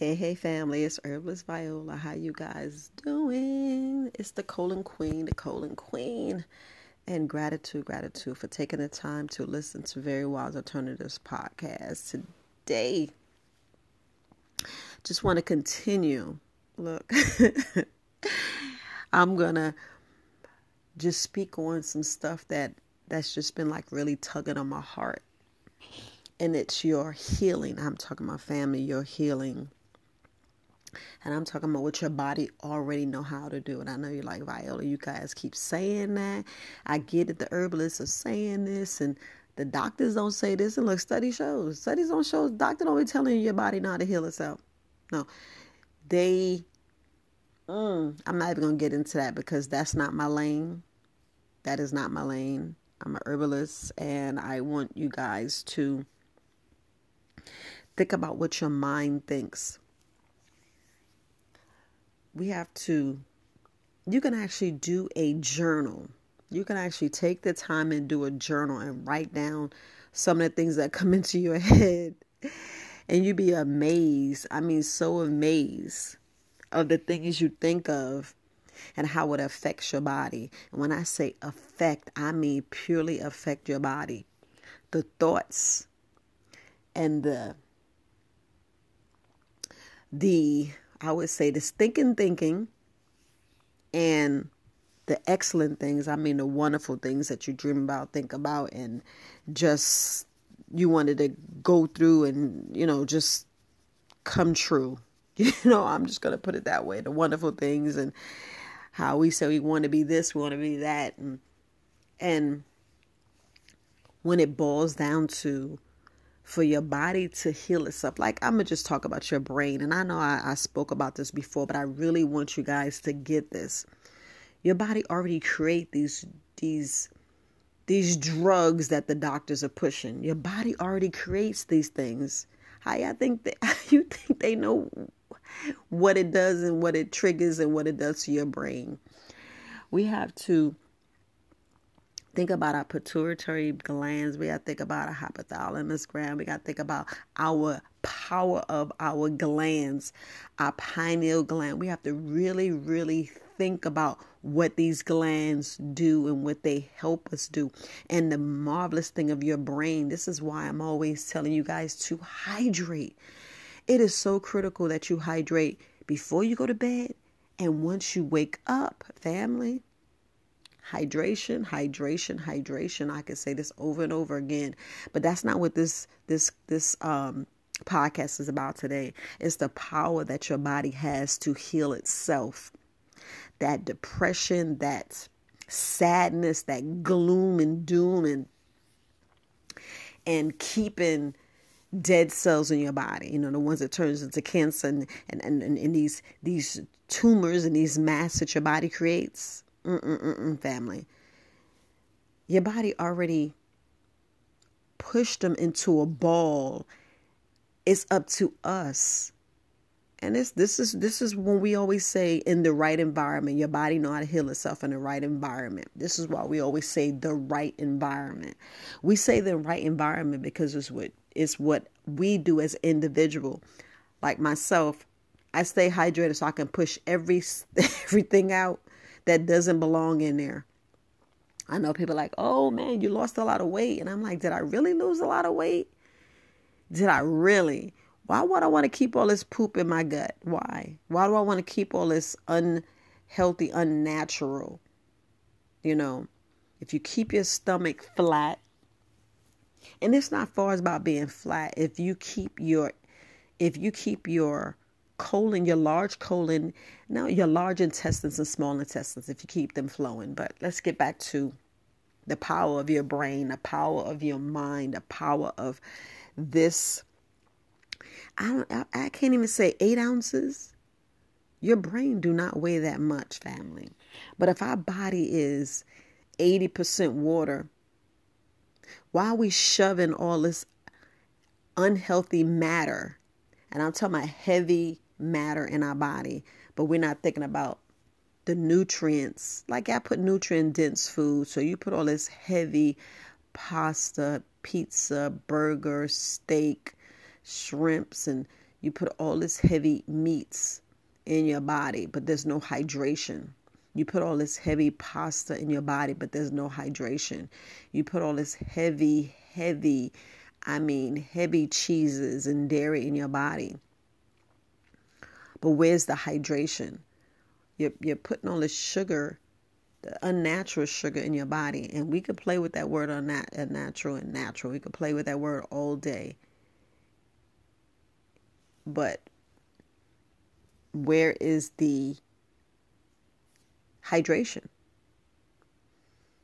Hey, hey, family, it's Herbalist Viola. How you guys doing? It's the colon queen, the colon queen. And gratitude, gratitude for taking the time to listen to Very Wise Alternatives podcast today. Just want to continue. Look, I'm going to just speak on some stuff that that's just been like really tugging on my heart. And it's your healing. I'm talking about family, your healing and I'm talking about what your body already know how to do. And I know you're like, Viola, you guys keep saying that. I get it. The herbalists are saying this and the doctors don't say this. And look, study shows. Studies don't show. Doctor don't be telling you your body not to heal itself. No. They, mm, I'm not even going to get into that because that's not my lane. That is not my lane. I'm a herbalist and I want you guys to think about what your mind thinks we have to, you can actually do a journal. You can actually take the time and do a journal and write down some of the things that come into your head. And you'd be amazed. I mean, so amazed of the things you think of and how it affects your body. And when I say affect, I mean purely affect your body. The thoughts and the the I would say this thinking, thinking, and the excellent things. I mean, the wonderful things that you dream about, think about, and just you wanted to go through and, you know, just come true. You know, I'm just going to put it that way. The wonderful things and how we say we want to be this, we want to be that. And, and when it boils down to for your body to heal itself. Like I'm gonna just talk about your brain, and I know I, I spoke about this before, but I really want you guys to get this. Your body already create these these these drugs that the doctors are pushing. Your body already creates these things. How I think that you think they know what it does and what it triggers and what it does to your brain. We have to think about our pituitary glands. We got to think about our hypothalamus gland. We got to think about our power of our glands, our pineal gland. We have to really, really think about what these glands do and what they help us do. And the marvelous thing of your brain, this is why I'm always telling you guys to hydrate. It is so critical that you hydrate before you go to bed and once you wake up, family. Hydration, hydration, hydration. I could say this over and over again, but that's not what this this this um podcast is about today. It's the power that your body has to heal itself. That depression, that sadness, that gloom and doom and and keeping dead cells in your body, you know, the ones that turns into cancer and, and, and, and these these tumors and these masses that your body creates. Family. Your body already pushed them into a ball. It's up to us. And this this is this is when we always say in the right environment, your body know how to heal itself in the right environment. This is why we always say the right environment. We say the right environment because it's what it's what we do as individual. Like myself, I stay hydrated so I can push every everything out that doesn't belong in there. I know people like, oh man, you lost a lot of weight. And I'm like, did I really lose a lot of weight? Did I really? Why would I want to keep all this poop in my gut? Why? Why do I want to keep all this unhealthy, unnatural? You know, if you keep your stomach flat, and it's not far as about being flat. If you keep your, if you keep your colon, your large colon, now your large intestines and small intestines, if you keep them flowing. But let's get back to the power of your brain, the power of your mind, the power of this. I don't. I, I can't even say eight ounces. Your brain do not weigh that much, family. But if our body is eighty percent water, why are we shoving all this unhealthy matter? And I'm talking about heavy matter in our body, but we're not thinking about the nutrients. Like I put nutrient dense food, so you put all this heavy pasta, pizza, burger, steak, shrimps, and You put all this heavy meats in your body, but there's no hydration. You put all this heavy pasta in your body, but there's no hydration. You put all this heavy, heavy, I mean, heavy cheeses and dairy in your body. But where's the hydration? You're, you're putting all this sugar, the unnatural sugar in your body. And we could play with that word on that unnatural uh, and natural. We could play with that word all day. But where is the hydration?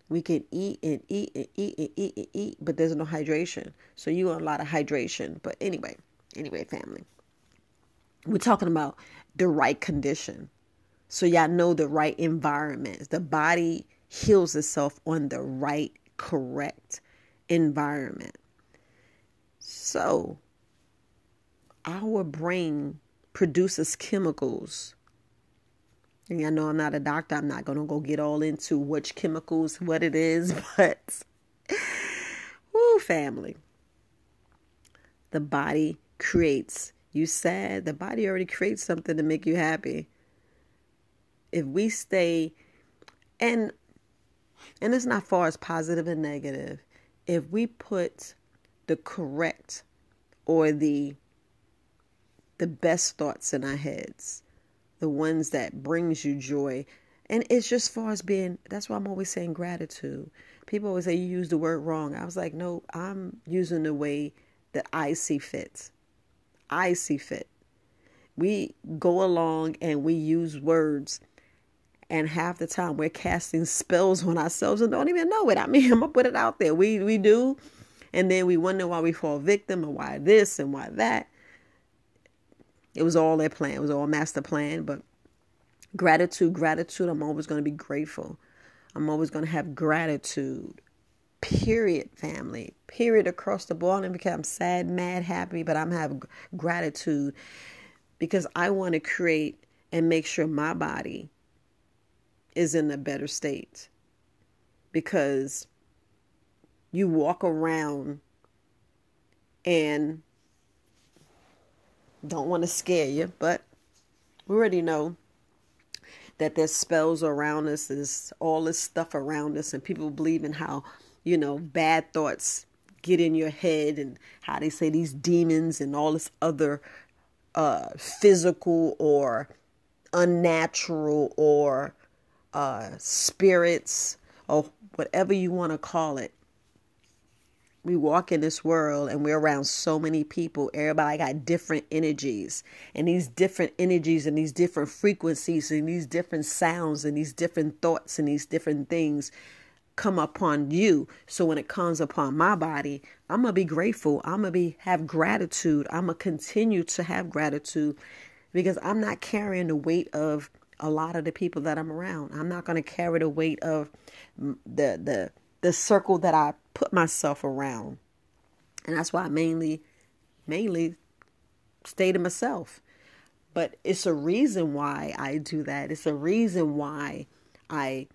We can eat and eat and eat and eat and eat, but there's no hydration. So you want a lot of hydration. But anyway, anyway, family. We're talking about the right condition. So y'all know the right environment. The body heals itself on the right, correct environment. So our brain produces chemicals. And I know I'm not a doctor. I'm not going to go get all into which chemicals, what it is, but woo, family. The body creates. You sad, the body already creates something to make you happy. If we stay and and it's not far as positive and negative. If we put the correct or the the best thoughts in our heads, the ones that brings you joy. And it's just far as being, that's why I'm always saying gratitude. People always say you use the word wrong. I was like, no, I'm using the way that I see fit. I see fit. We go along and we use words, and half the time we're casting spells on ourselves and don't even know it. I mean, I'm gonna put it out there. We we do, and then we wonder why we fall victim and why this and why that. It was all their plan. It was all master plan. But gratitude, gratitude. I'm always to be grateful. I'm always to have gratitude. Period, family. Period across the board. And because I'm sad, mad, happy, but I'm have gratitude because I want to create and make sure my body is in a better state. Because you walk around and don't want to scare you, but we already know that there's spells around us, there's all this stuff around us, and people believe in how, you know, bad thoughts get in your head and how they say these demons and all this other uh, physical or unnatural or uh, spirits or whatever you want to call it we walk in this world and we're around so many people. Everybody got different energies, and these different energies and these different frequencies and these different sounds and these different thoughts and these different things come upon you. So when it comes upon my body, I'm gonna be grateful. I'm gonna be have gratitude. I'm gonna continue to have gratitude because I'm not carrying the weight of a lot of the people that I'm around. I'm not gonna carry the weight of the the the circle that I put myself around. And that's why I mainly, mainly stay to myself. But it's a reason why I do that. It's a reason why I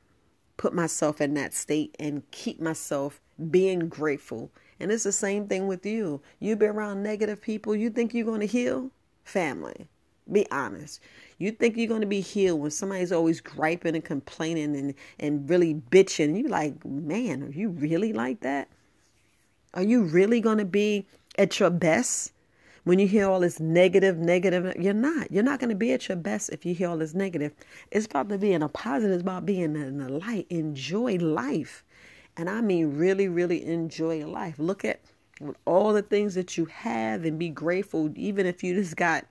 put myself in that state and keep myself being grateful. And it's the same thing with you. You be around negative people, you think you're going to heal? Family. Be honest. You think you're going to be healed when somebody's always griping and complaining and, and really bitching. You like, man, are you really like that? Are you really going to be at your best when you hear all this negative, negative? You're not. You're not going to be at your best if you hear all this negative. It's about to be in a positive. It's about being in the light. Enjoy life. And I mean, really, really enjoy life. Look at all the things that you have and be grateful, even if you just got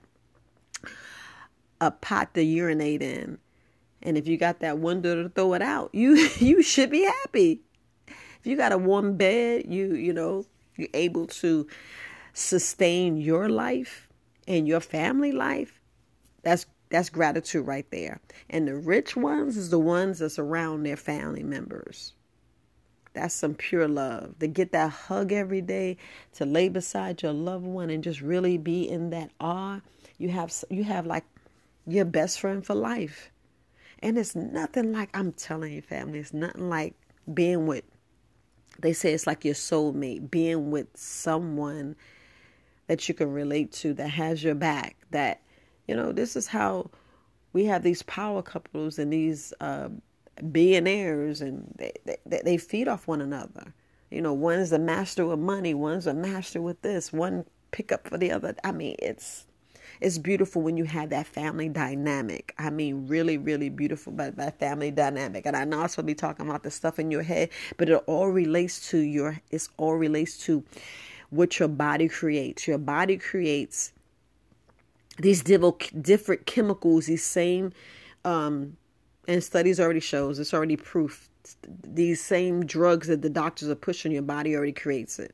a pot to urinate in. And if you got that window to throw it out, you you should be happy. If you got a warm bed, you you know, you're able to sustain your life and your family life. That's that's gratitude right there. And the rich ones is the ones that's around their family members. That's some pure love. To get that hug every day, to lay beside your loved one and just really be in that awe. You have you have like your best friend for life. And it's nothing like, I'm telling you, family, it's nothing like being with, they say it's like your soulmate, being with someone that you can relate to that has your back that you know this is how we have these power couples and these uh, billionaires and they, they, they feed off one another you know one's a master with money one's a master with this one pick up for the other i mean it's it's beautiful when you have that family dynamic. I mean, really, really beautiful but that family dynamic. And I know I'll also be talking about the stuff in your head, but it all relates to your, it's all relates to what your body creates. Your body creates these different chemicals, these same, um, and studies already shows, it's already proof. These same drugs that the doctors are pushing your body already creates it.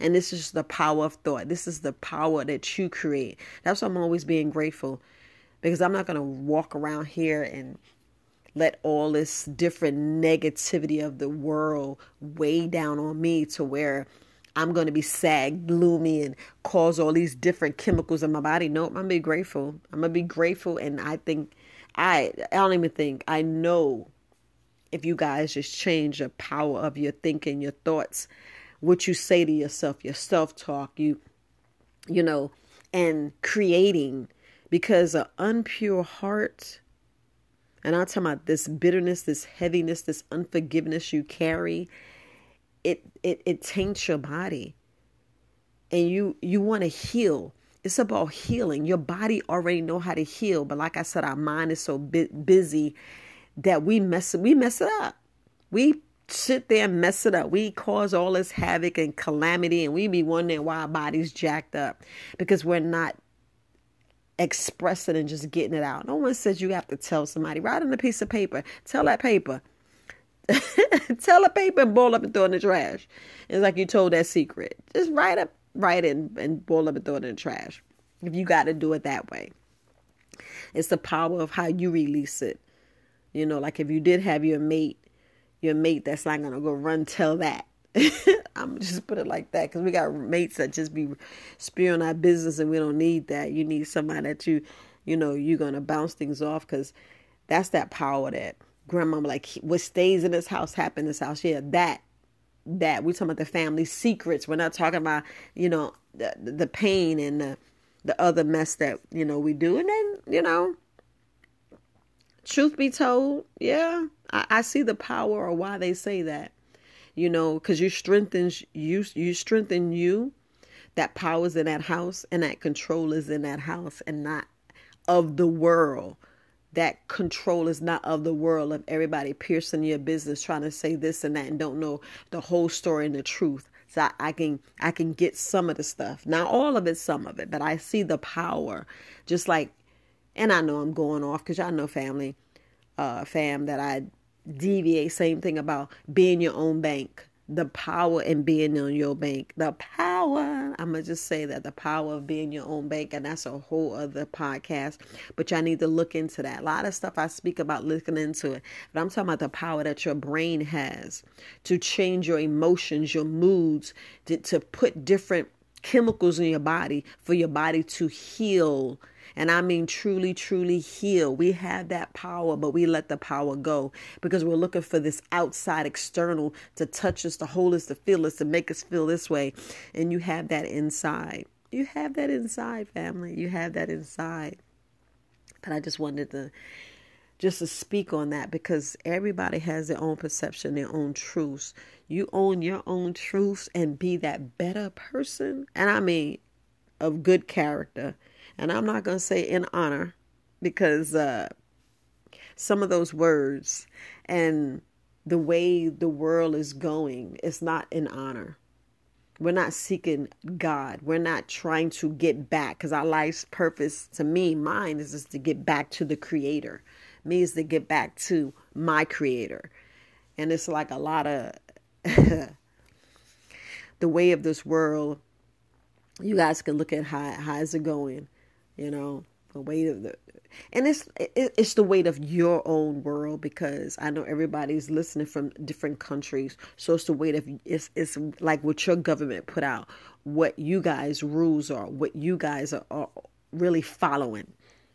And this is the power of thought. This is the power that you create. That's why I'm always being grateful because I'm not going to walk around here and let all this different negativity of the world weigh down on me to where I'm going to be sad, gloomy, and cause all these different chemicals in my body. No, I'm going to be grateful. I'm going to be grateful. And I think, I, I don't even think, I know if you guys just change the power of your thinking, your thoughts, what you say to yourself, your self talk, you, you know, and creating because an unpure heart, and I'm talking about this bitterness, this heaviness, this unforgiveness you carry, it it it taints your body. And you you want to heal. It's about healing. Your body already know how to heal, but like I said, our mind is so busy that we mess we mess it up. We sit there and mess it up. We cause all this havoc and calamity, and we be wondering why our body's jacked up because we're not expressing and just getting it out. No one says you have to tell somebody. Write on a piece of paper. Tell that paper. tell a paper and ball up and throw it in the trash. It's like you told that secret. Just write up, write it and, and boil up and throw it in the trash. If you got to do it that way, it's the power of how you release it. You know, like if you did have your mate your mate that's not gonna go run tell that. I'm just put it like that because we got mates that just be spewing our business and we don't need that. You need somebody that you, you know, you're gonna bounce things off because that's that power that grandma like what stays in this house happen in this house. Yeah, that that we're talking about the family secrets. We're not talking about you know the the pain and the the other mess that you know we do. And then you know truth be told, yeah, I, I see the power or why they say that. You know, because you strengthen you you strengthen you. That power is in that house, and that control is in that house, and not of the world. That control is not of the world of everybody piercing your business, trying to say this and that, and don't know the whole story and the truth. So I, I, can I can get some of the stuff. Not all of it, some of it, but I see the power. Just like and I know I'm going off because y'all know family, uh, fam, that I deviate. Same thing about being your own bank. The power in being on your bank. The power. I'm gonna just say that the power of being your own bank, and that's a whole other podcast. But y'all need to look into that. A lot of stuff I speak about looking into it, but I'm talking about the power that your brain has to change your emotions, your moods, to, to put different chemicals in your body for your body to heal and I mean truly, truly heal. We have that power, but we let the power go because we're looking for this outside external to touch us, to hold us, to feel us, to make us feel this way. And you have that inside. You have that inside, family. You have that inside. But I just wanted to just to speak on that because everybody has their own perception, their own truths. You own your own truths and be that better person. And I mean, of good character and I'm not going to say in honor because uh, some of those words and the way the world is going is not in honor. We're not seeking God. We're not trying to get back because our life's purpose, to me, mine is just to get back to the Creator. Me is to get back to my Creator. And it's like a lot of the way of this world. You guys can look at how how is it going you know the weight of the and it's it's the weight of your own world because I know everybody's listening from different countries, so it's the weight of it's it's like what your government put out, what you guys rules are, what you guys are, are really following.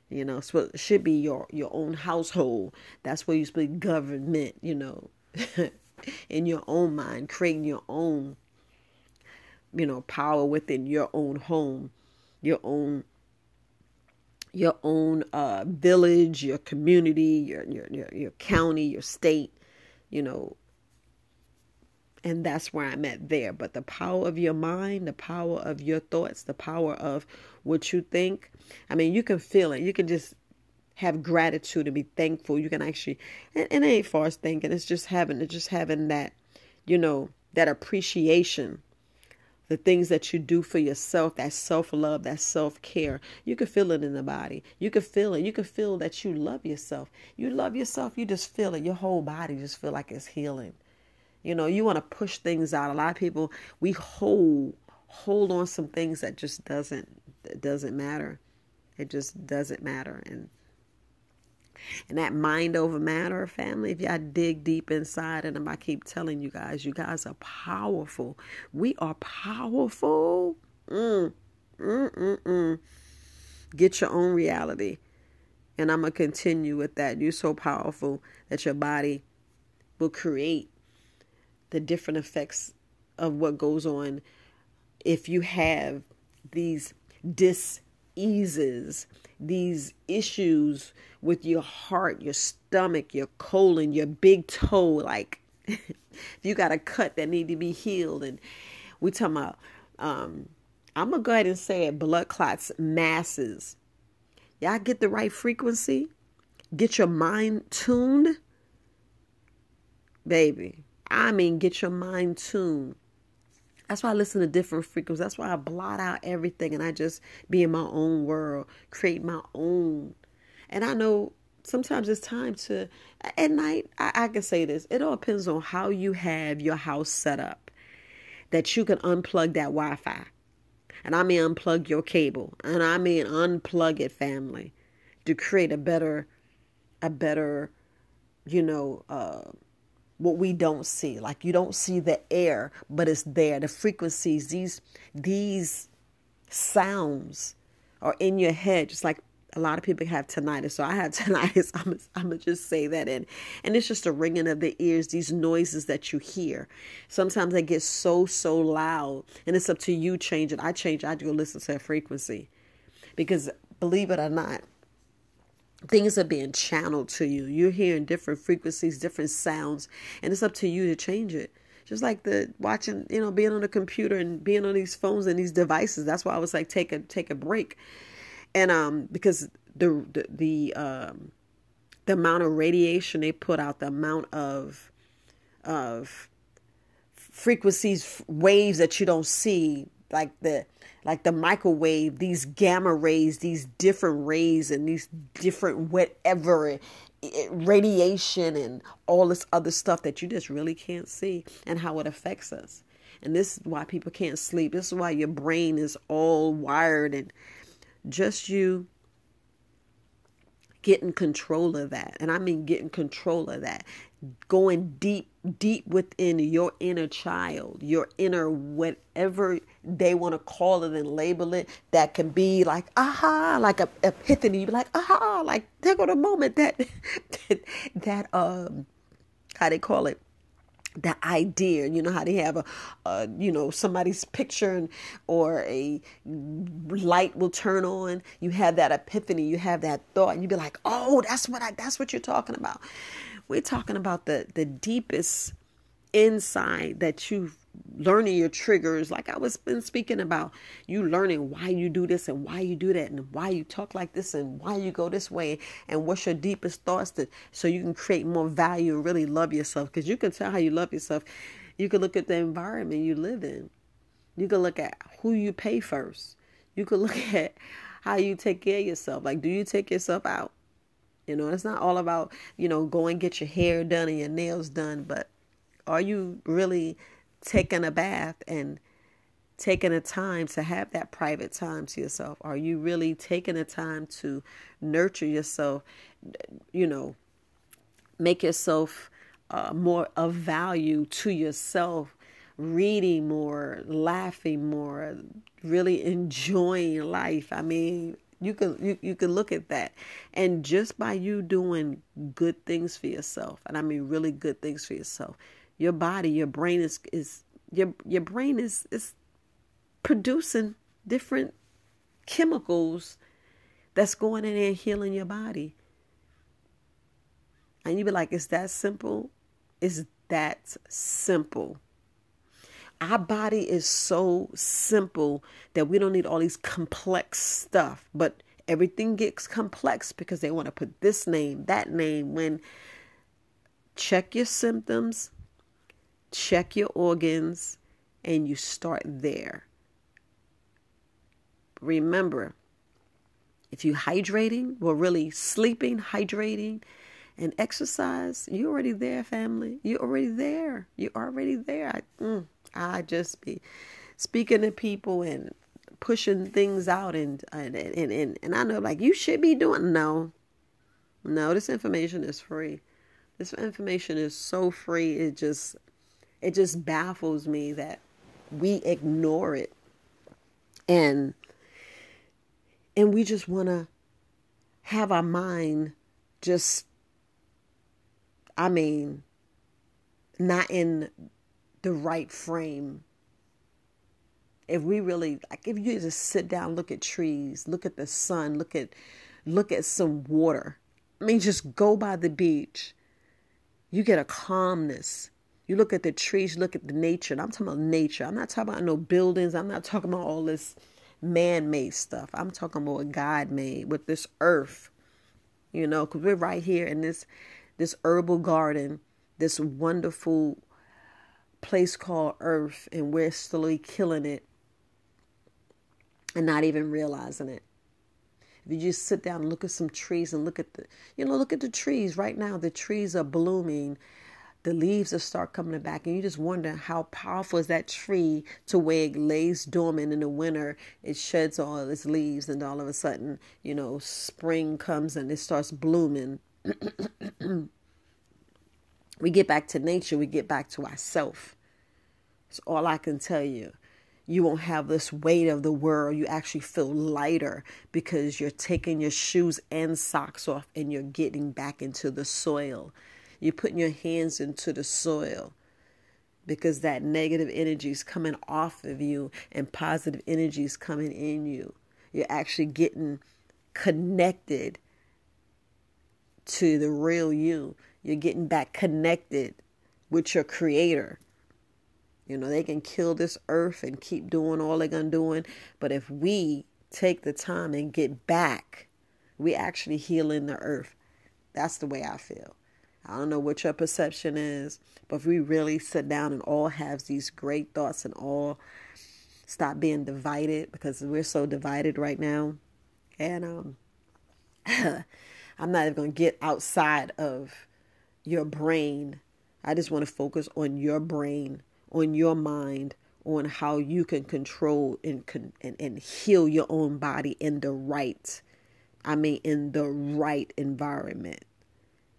You know, so it should be your your own household. That's where you speak government. You know, in your own mind, creating your own, you know, power within your own home your own your own uh, village, your community, your, your your your county, your state, you know. And that's where I'm at there. But the power of your mind, the power of your thoughts, the power of what you think. I mean, you can feel it. You can just have gratitude and be thankful. You can actually, and, and it ain't far as thinking. It's just having, it's just having that, you know, that appreciation the things that you do for yourself, that self love, that self care. You can feel it in the body. You can feel it. You can feel that you love yourself. You love yourself. You just feel it. Your whole body just feel like it's healing. You know, you want to push things out. A lot of people we hold hold on some things that just doesn't doesn't matter. It just doesn't matter. And and that mind over matter, family, if y'all dig deep inside and I keep telling you guys, you guys are powerful. We are powerful. Mm, mm, mm, mm. Get your own reality. And I'm going to continue with that. You're so powerful that your body will create the different effects of what goes on if you have these diseases these issues with your heart, your stomach, your colon, your big toe, like you got a cut that need to be healed, and we talking about, um, I'm gonna go ahead and say it, blood clots, masses. Y'all get the right frequency, get your mind tuned, baby. I mean, get your mind tuned that's why I listen to different frequencies. That's why I blot out everything and I just be in my own world, create my own. And I know sometimes it's time to, at night, I, I can say this. It all depends on how you have your house set up, that you can unplug that Wi Fi. And I mean unplug your cable. And I mean unplug it, family, to create a better, a better, you know, uh, what we don't see. Like you don't see the air, but it's there. The frequencies, these these sounds are in your head, just like a lot of people have tinnitus. So I have tinnitus. I'm, gonna just say that, and and it's just a ringing of the ears. These noises that you hear. Sometimes they get so so loud, and it's up to you change it. I change. I go listen to a frequency, because believe it or not, things are being channeled to you. You're hearing different frequencies, different sounds, and it's up to you to change it. Just like the watching, you know, being on the computer and being on these phones and these devices. That's why I was like, take a take a break, and um, because the the the um, the amount of radiation they put out, the amount of of frequencies, waves that you don't see, like the like the microwave, these gamma rays, these different rays, and these different whatever eh, eh, radiation and all this other stuff that you just really can't see and how it affects us. And this is why people can't sleep. This is why your brain is all wired and just you getting control of that. And I mean getting control of that. Going deep, deep within your inner child, your inner whatever they want to call it and label it that can be like aha like a epiphany you be like aha like there go the moment that that, that um how they call it the idea you know how they have a, a you know somebody's picture and, or a light will turn on you have that epiphany you have that thought and you be like oh that's what i that's what you're talking about we're talking about the the deepest inside that you've learning your triggers. Like i was been speaking about you learning why you do this and why you do that and why you talk like this and why you go this way and what's your deepest thoughts that so you can create more value and really love yourself. Because you can tell how you love yourself. You can look at the environment you live in. You can look at who you pay first. You can look at how you take care of yourself. Like do you take yourself out you know it's not all about you know go and get your hair done and your nails done but are you really taking a bath and taking a time to have that private time to yourself? Are you really taking a time to nurture yourself? You know, make yourself uh, more of value to yourself, reading more, laughing more, really enjoying life. I mean, you can you, you can look at that and just by you doing good things for yourself and i mean really good things for yourself your body, your brain is is your your brain is is producing different chemicals that's going in there and healing your body. And you be like, it's that simple? It's that simple. Our body is so simple that we don't need all these complex stuff. But everything gets complex because they want to put this name, that name. When check your symptoms, check your organs, and you start there. Remember, if you're hydrating, well, really sleeping, hydrating, and exercise, you're already there, family. You're already there. You're already there. I, mm, I just be speaking to people and pushing things out, and and, and and and I know like you should be doing. No, no, this information is free. This information is so free. It just it just baffles me that we ignore it, and and we just want to have our mind just I mean, not in the right frame. If we really like if you just sit down, look at trees, look at the sun, look at look at some water. I mean just go by the beach. You get a calmness. You look at the trees, you look at the nature. And I'm talking about nature. I'm not talking about no buildings. I'm not talking about all this man made stuff. I'm talking about what God made with this earth. You know, because we're right here in this this herbal garden, this wonderful place called Earth, and we're slowly killing it and not even realizing it. If you just sit down and look at some trees and look at the, you know, look at the trees right now. The trees are blooming, the leaves will start coming back, and you just wonder how powerful is that tree to where it lays dormant in the winter. It sheds all its leaves, and all of a sudden, you know, spring comes and it starts blooming. we get back to nature, we get back to ourself. That's all I can tell you. You won't have this weight of the world. You actually feel lighter because you're taking your shoes and socks off and you're getting back into the soil. You're putting your hands into the soil because that negative energy is coming off of you and positive energy is coming in you. You're actually getting connected to the real you. You're getting back connected with your creator. You know, they can kill this earth and keep doing all they're to doing. But if we take the time and get back, we actually healing the earth. That's the way I feel. I don't know what your perception is, but if we really sit down and all have these great thoughts and all stop being divided because we're so divided right now. And um I'm not even going to get outside of your brain. I just want to focus on your brain, on your mind, on how you can control and and, and heal your own body in the right I mean in the right environment.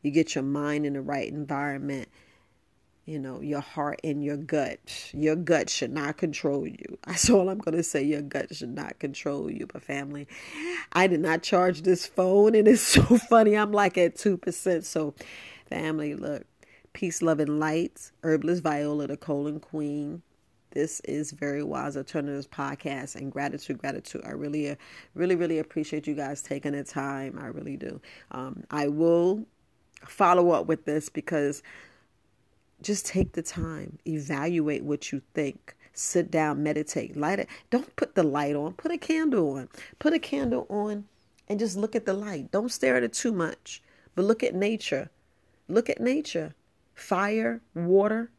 You get your mind in the right environment you know, your heart and your gut. Your gut should not control you. That's all I'm going to say. Your gut should not control you. But, family, I did not charge this phone, and it's so funny. I'm like at 2%. So, family, look, peace, love, and light. Herbalist Viola, the colon queen. This is Very Wise Alternatives podcast and gratitude, gratitude. I really, really, really appreciate you guys taking the time. I really do. Um, I will follow up with this because just take the time, evaluate what you think. Sit down, meditate, light it. Don't put the light on, put a candle on. Put a candle on and just look at the light. Don't stare at it too much, but look at nature. Look at nature fire, water,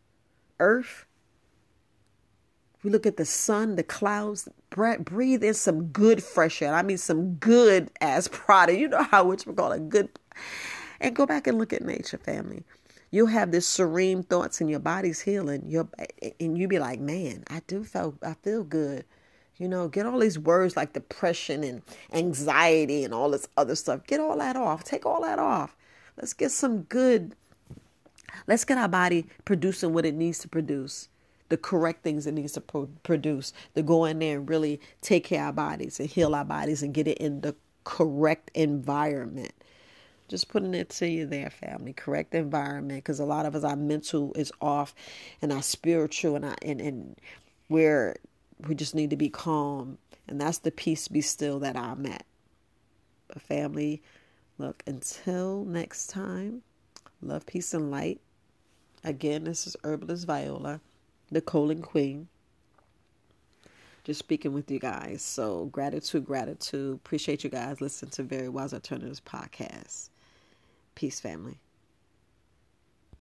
earth. We look at the sun, the clouds, breathe in some good fresh air. I mean, some good ass product. You know how which we call it good. And go back and look at nature, family you'll have this serene thoughts and your body's healing. Your and you be like, man, I do feel I feel good. You know, get all these words like depression and anxiety and all this other stuff. Get all that off. Take all that off. Let's get some good. Let's get our body producing what it needs to produce, the correct things it needs to pro- produce. To go in there and really take care of our bodies and heal our bodies and get it in the correct environment. Just putting it to you there, family. Correct environment, because a lot of us, our mental is off, and our spiritual, and our, and and we're we just need to be calm And that's the peace be still that I'm at. But family, look, until next time, love, peace, and light. Again, this is Herbalist Viola, the colon queen. Just speaking with you guys. So gratitude, gratitude. Appreciate you guys listening to Very Wise Alternatives podcast. Peace, family.